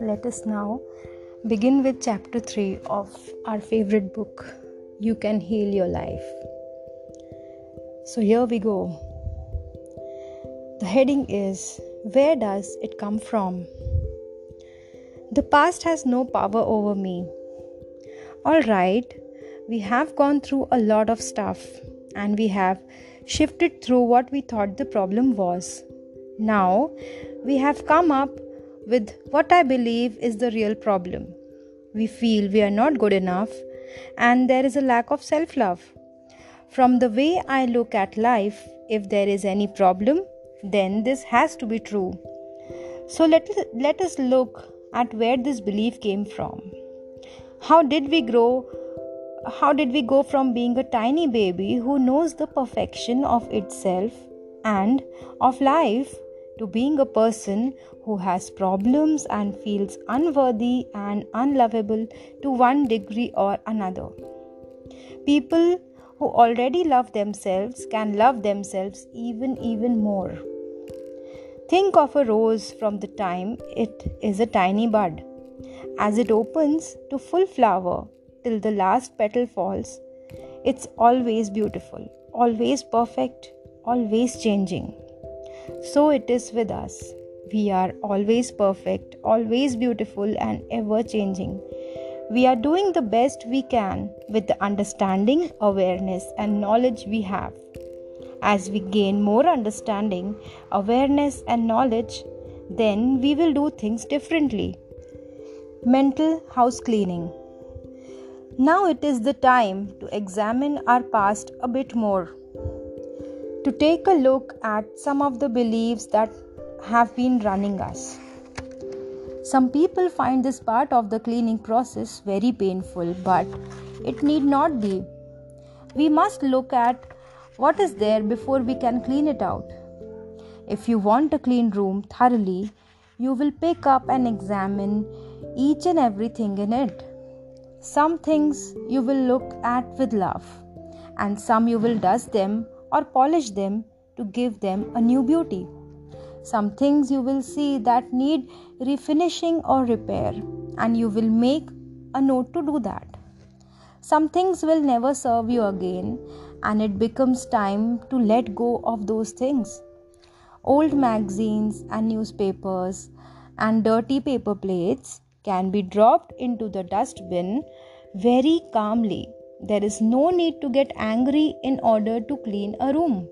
Let us now begin with chapter 3 of our favorite book, You Can Heal Your Life. So, here we go. The heading is Where Does It Come From? The past has no power over me. Alright, we have gone through a lot of stuff and we have shifted through what we thought the problem was. Now, we have come up with what I believe is the real problem. We feel we are not good enough and there is a lack of self love. From the way I look at life, if there is any problem, then this has to be true. So let, let us look at where this belief came from. How did we grow? How did we go from being a tiny baby who knows the perfection of itself and of life to being a person who has problems and feels unworthy and unlovable to one degree or another. People who already love themselves can love themselves even even more. Think of a rose from the time it is a tiny bud. As it opens to full flower till the last petal falls, it's always beautiful, always perfect, always changing. So it is with us. We are always perfect, always beautiful, and ever changing. We are doing the best we can with the understanding, awareness, and knowledge we have. As we gain more understanding, awareness, and knowledge, then we will do things differently. Mental house cleaning. Now it is the time to examine our past a bit more to take a look at some of the beliefs that have been running us. Some people find this part of the cleaning process very painful, but it need not be. We must look at what is there before we can clean it out. If you want a clean room thoroughly, you will pick up and examine each and everything in it. Some things you will look at with love, and some you will dust them or polish them to give them a new beauty. Some things you will see that need refinishing or repair, and you will make a note to do that. Some things will never serve you again, and it becomes time to let go of those things. Old magazines and newspapers and dirty paper plates can be dropped into the dustbin very calmly there is no need to get angry in order to clean a room.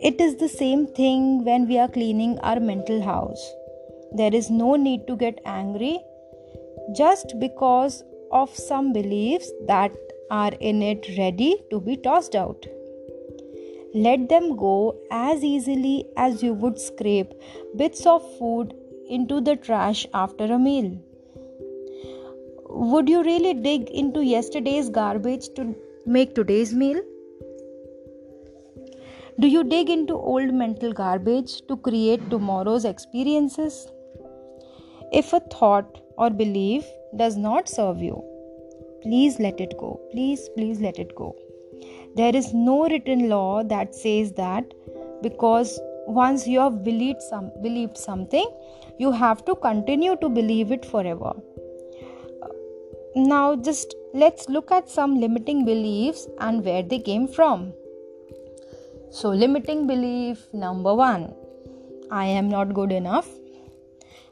It is the same thing when we are cleaning our mental house. There is no need to get angry just because of some beliefs that are in it ready to be tossed out. Let them go as easily as you would scrape bits of food into the trash after a meal. Would you really dig into yesterday's garbage to make today's meal? Do you dig into old mental garbage to create tomorrow's experiences? If a thought or belief does not serve you, please let it go. Please, please let it go. There is no written law that says that because once you have believed, some, believed something, you have to continue to believe it forever. Now just let's look at some limiting beliefs and where they came from. So limiting belief number 1 i am not good enough.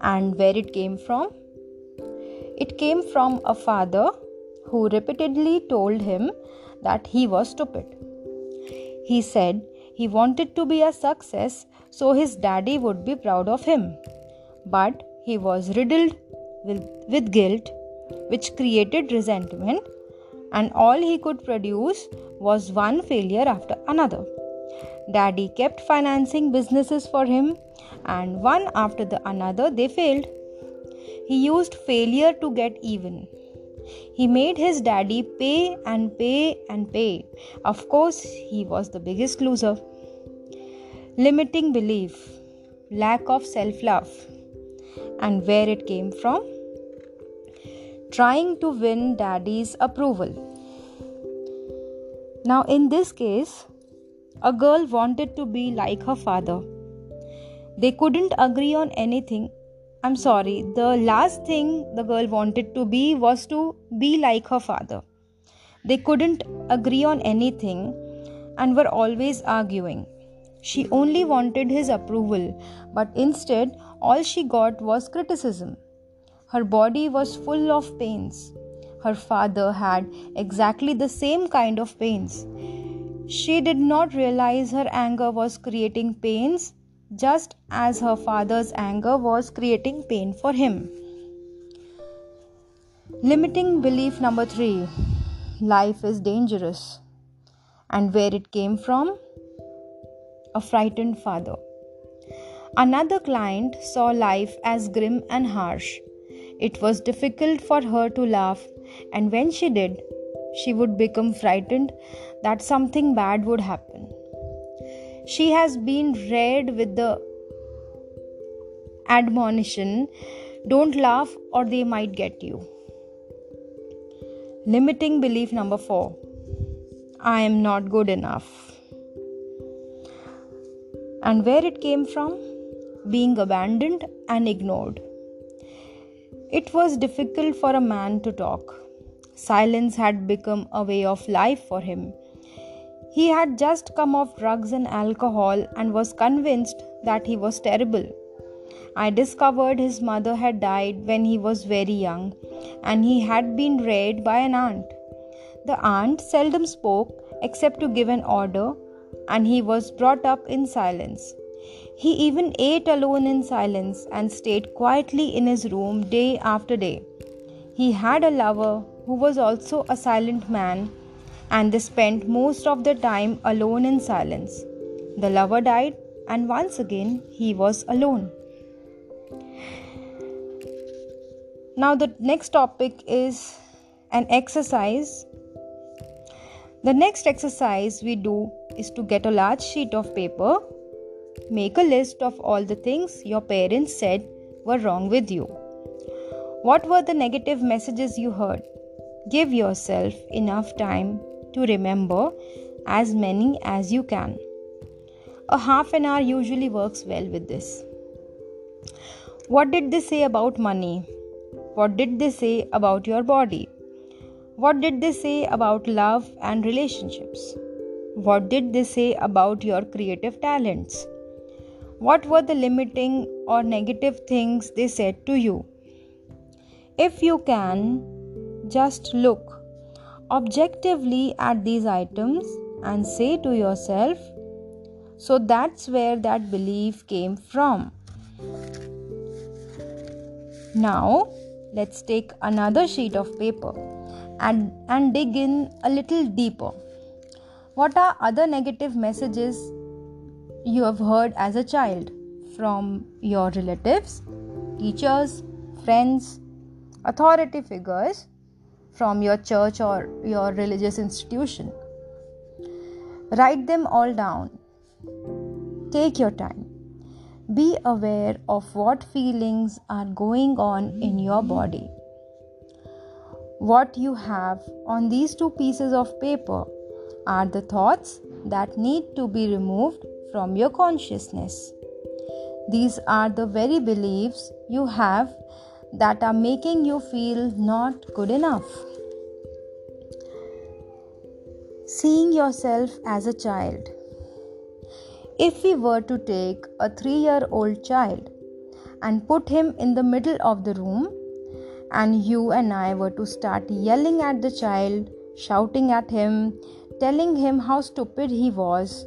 And where it came from? It came from a father who repeatedly told him that he was stupid. He said he wanted to be a success so his daddy would be proud of him but he was riddled with, with guilt which created resentment, and all he could produce was one failure after another. Daddy kept financing businesses for him, and one after the another they failed. He used failure to get even. He made his daddy pay and pay and pay. Of course, he was the biggest loser. Limiting belief, lack of self love, and where it came from trying to win daddy's approval. Now, in this case, a girl wanted to be like her father. They couldn't agree on anything. I'm sorry, the last thing the girl wanted to be was to be like her father. They couldn't agree on anything and were always arguing. She only wanted his approval, but instead, all she got was criticism. Her body was full of pains. Her father had exactly the same kind of pains. She did not realize her anger was creating pains, just as her father's anger was creating pain for him. Limiting belief number three life is dangerous. And where it came from? A frightened father. Another client saw life as grim and harsh. It was difficult for her to laugh, and when she did, she would become frightened that something bad would happen. She has been read with the admonition don't laugh or they might get you. Limiting belief number four I am not good enough. And where it came from? Being abandoned and ignored. It was difficult for a man to talk. Silence had become a way of life for him. He had just come off drugs and alcohol and was convinced that he was terrible. I discovered his mother had died when he was very young and he had been reared by an aunt. The aunt seldom spoke except to give an order, and he was brought up in silence. He even ate alone in silence and stayed quietly in his room day after day. He had a lover who was also a silent man, and they spent most of the time alone in silence. The lover died, and once again he was alone. Now, the next topic is an exercise. The next exercise we do is to get a large sheet of paper, make a list of all the things your parents said were wrong with you. What were the negative messages you heard? Give yourself enough time to remember as many as you can. A half an hour usually works well with this. What did they say about money? What did they say about your body? What did they say about love and relationships? What did they say about your creative talents? What were the limiting or negative things they said to you? If you can, just look objectively at these items and say to yourself, so that's where that belief came from. Now, let's take another sheet of paper and, and dig in a little deeper. What are other negative messages you have heard as a child from your relatives, teachers, friends, authority figures, from your church or your religious institution? Write them all down. Take your time. Be aware of what feelings are going on in your body. What you have on these two pieces of paper are the thoughts that need to be removed from your consciousness. These are the very beliefs you have that are making you feel not good enough. Seeing yourself as a child. If we were to take a three year old child and put him in the middle of the room, and you and I were to start yelling at the child, shouting at him, telling him how stupid he was,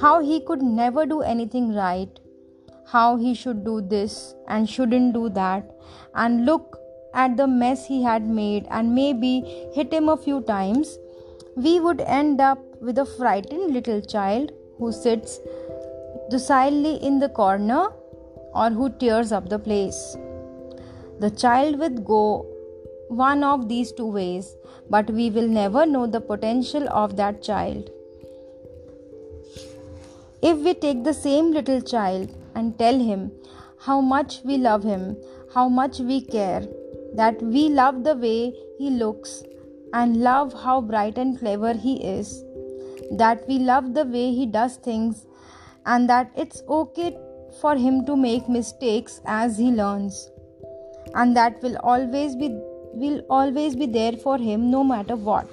how he could never do anything right, how he should do this and shouldn't do that, and look at the mess he had made and maybe hit him a few times, we would end up with a frightened little child who sits docilely in the corner or who tears up the place. The child would go one of these two ways, but we will never know the potential of that child. If we take the same little child and tell him how much we love him, how much we care, that we love the way he looks and love how bright and clever he is, that we love the way he does things and that it's okay for him to make mistakes as he learns. And that will always be will always be there for him no matter what.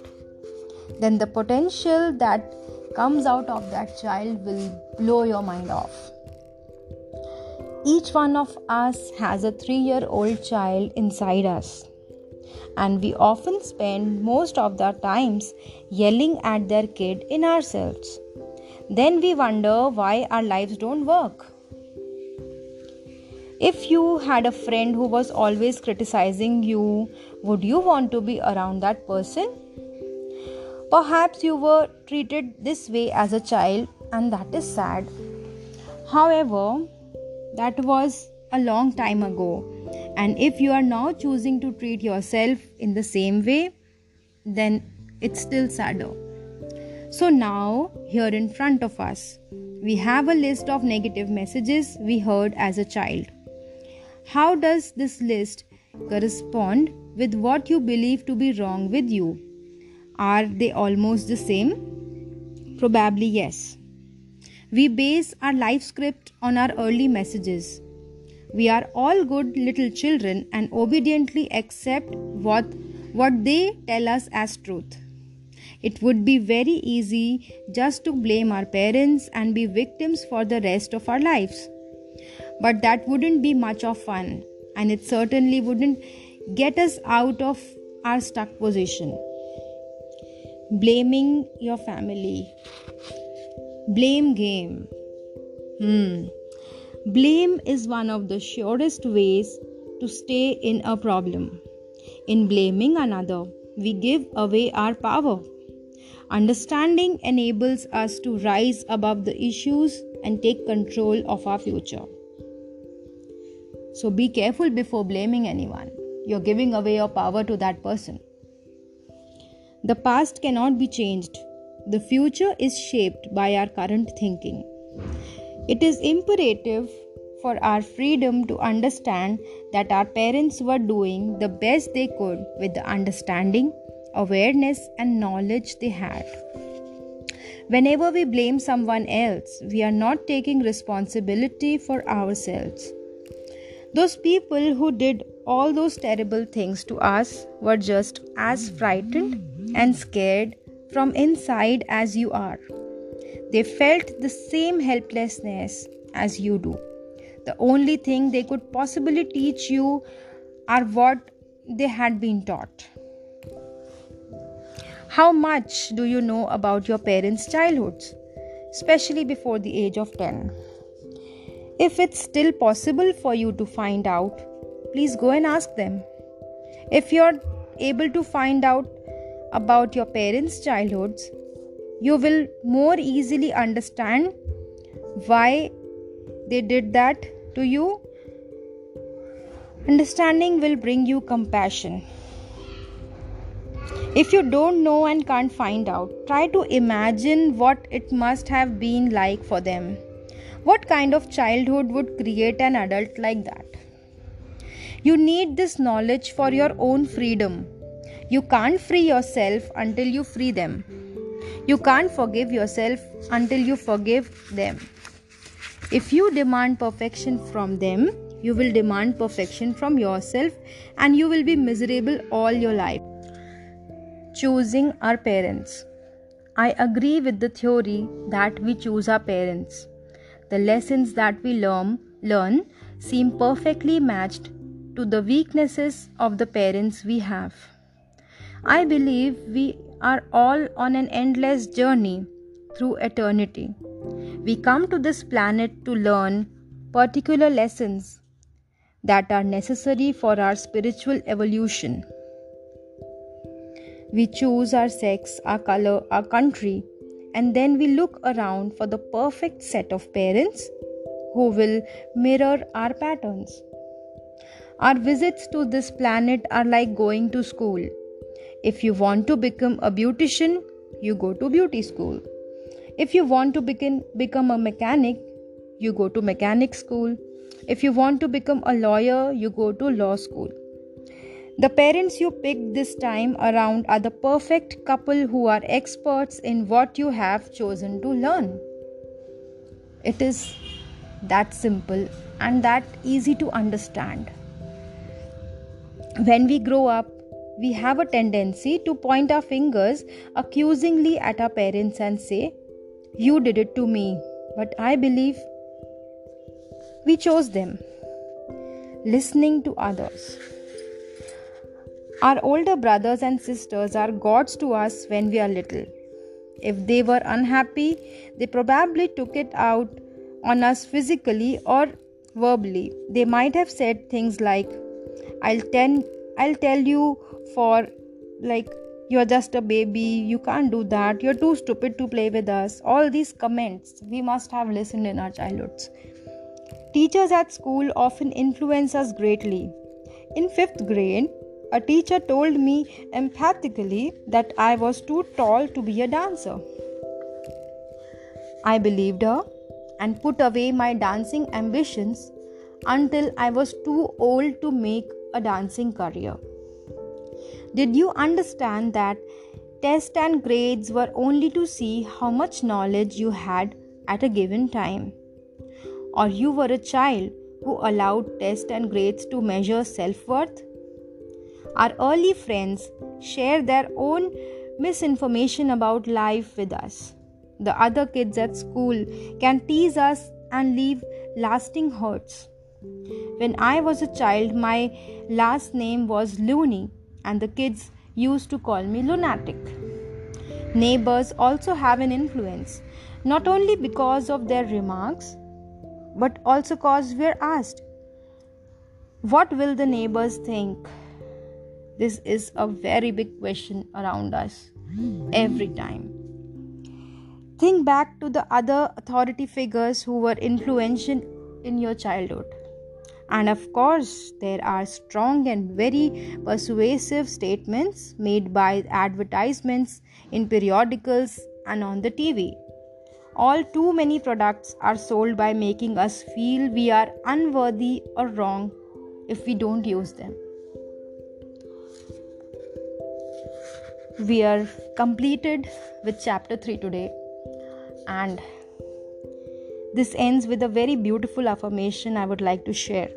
Then the potential that comes out of that child will blow your mind off each one of us has a 3 year old child inside us and we often spend most of the times yelling at their kid in ourselves then we wonder why our lives don't work if you had a friend who was always criticizing you, would you want to be around that person? Perhaps you were treated this way as a child, and that is sad. However, that was a long time ago, and if you are now choosing to treat yourself in the same way, then it's still sadder. So, now, here in front of us, we have a list of negative messages we heard as a child. How does this list correspond with what you believe to be wrong with you? Are they almost the same? Probably yes. We base our life script on our early messages. We are all good little children and obediently accept what, what they tell us as truth. It would be very easy just to blame our parents and be victims for the rest of our lives. But that wouldn't be much of fun, and it certainly wouldn't get us out of our stuck position. Blaming your family. Blame game. Hmm. Blame is one of the surest ways to stay in a problem. In blaming another, we give away our power. Understanding enables us to rise above the issues and take control of our future. So be careful before blaming anyone. You're giving away your power to that person. The past cannot be changed. The future is shaped by our current thinking. It is imperative for our freedom to understand that our parents were doing the best they could with the understanding, awareness, and knowledge they had. Whenever we blame someone else, we are not taking responsibility for ourselves. Those people who did all those terrible things to us were just as frightened and scared from inside as you are. They felt the same helplessness as you do. The only thing they could possibly teach you are what they had been taught. How much do you know about your parents' childhoods, especially before the age of 10? If it's still possible for you to find out, please go and ask them. If you're able to find out about your parents' childhoods, you will more easily understand why they did that to you. Understanding will bring you compassion. If you don't know and can't find out, try to imagine what it must have been like for them. What kind of childhood would create an adult like that? You need this knowledge for your own freedom. You can't free yourself until you free them. You can't forgive yourself until you forgive them. If you demand perfection from them, you will demand perfection from yourself and you will be miserable all your life. Choosing our parents. I agree with the theory that we choose our parents the lessons that we learn, learn seem perfectly matched to the weaknesses of the parents we have. I believe we are all on an endless journey through eternity. We come to this planet to learn particular lessons that are necessary for our spiritual evolution. We choose our sex, our color, our country, and then we look around for the perfect set of parents who will mirror our patterns. Our visits to this planet are like going to school. If you want to become a beautician, you go to beauty school. If you want to begin, become a mechanic, you go to mechanic school. If you want to become a lawyer, you go to law school. The parents you picked this time around are the perfect couple who are experts in what you have chosen to learn. It is that simple and that easy to understand. When we grow up, we have a tendency to point our fingers accusingly at our parents and say, You did it to me. But I believe we chose them. Listening to others. Our older brothers and sisters are gods to us when we are little. If they were unhappy, they probably took it out on us physically or verbally. They might have said things like, I'll tell, I'll tell you for like you're just a baby, you can't do that, you're too stupid to play with us. All these comments we must have listened in our childhoods. Teachers at school often influence us greatly. In fifth grade, a teacher told me empathically that I was too tall to be a dancer. I believed her and put away my dancing ambitions until I was too old to make a dancing career. Did you understand that tests and grades were only to see how much knowledge you had at a given time? Or you were a child who allowed tests and grades to measure self worth? Our early friends share their own misinformation about life with us. The other kids at school can tease us and leave lasting hurts. When I was a child, my last name was Looney, and the kids used to call me lunatic. Neighbors also have an influence, not only because of their remarks, but also because we're asked, What will the neighbors think? This is a very big question around us every time. Think back to the other authority figures who were influential in your childhood. And of course, there are strong and very persuasive statements made by advertisements in periodicals and on the TV. All too many products are sold by making us feel we are unworthy or wrong if we don't use them. we are completed with chapter 3 today and this ends with a very beautiful affirmation I would like to share.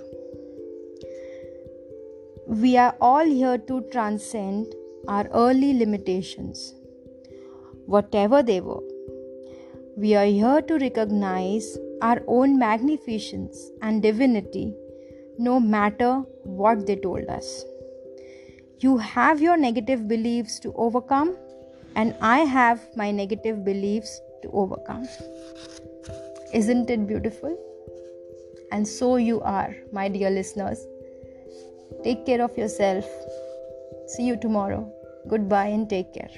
We are all here to transcend our early limitations, whatever they were. We are here to recognize our own magnificence and divinity, no matter what they told us. You have your negative beliefs to overcome, and I have my negative beliefs to overcome. Isn't it beautiful? And so you are, my dear listeners. Take care of yourself. See you tomorrow. Goodbye and take care.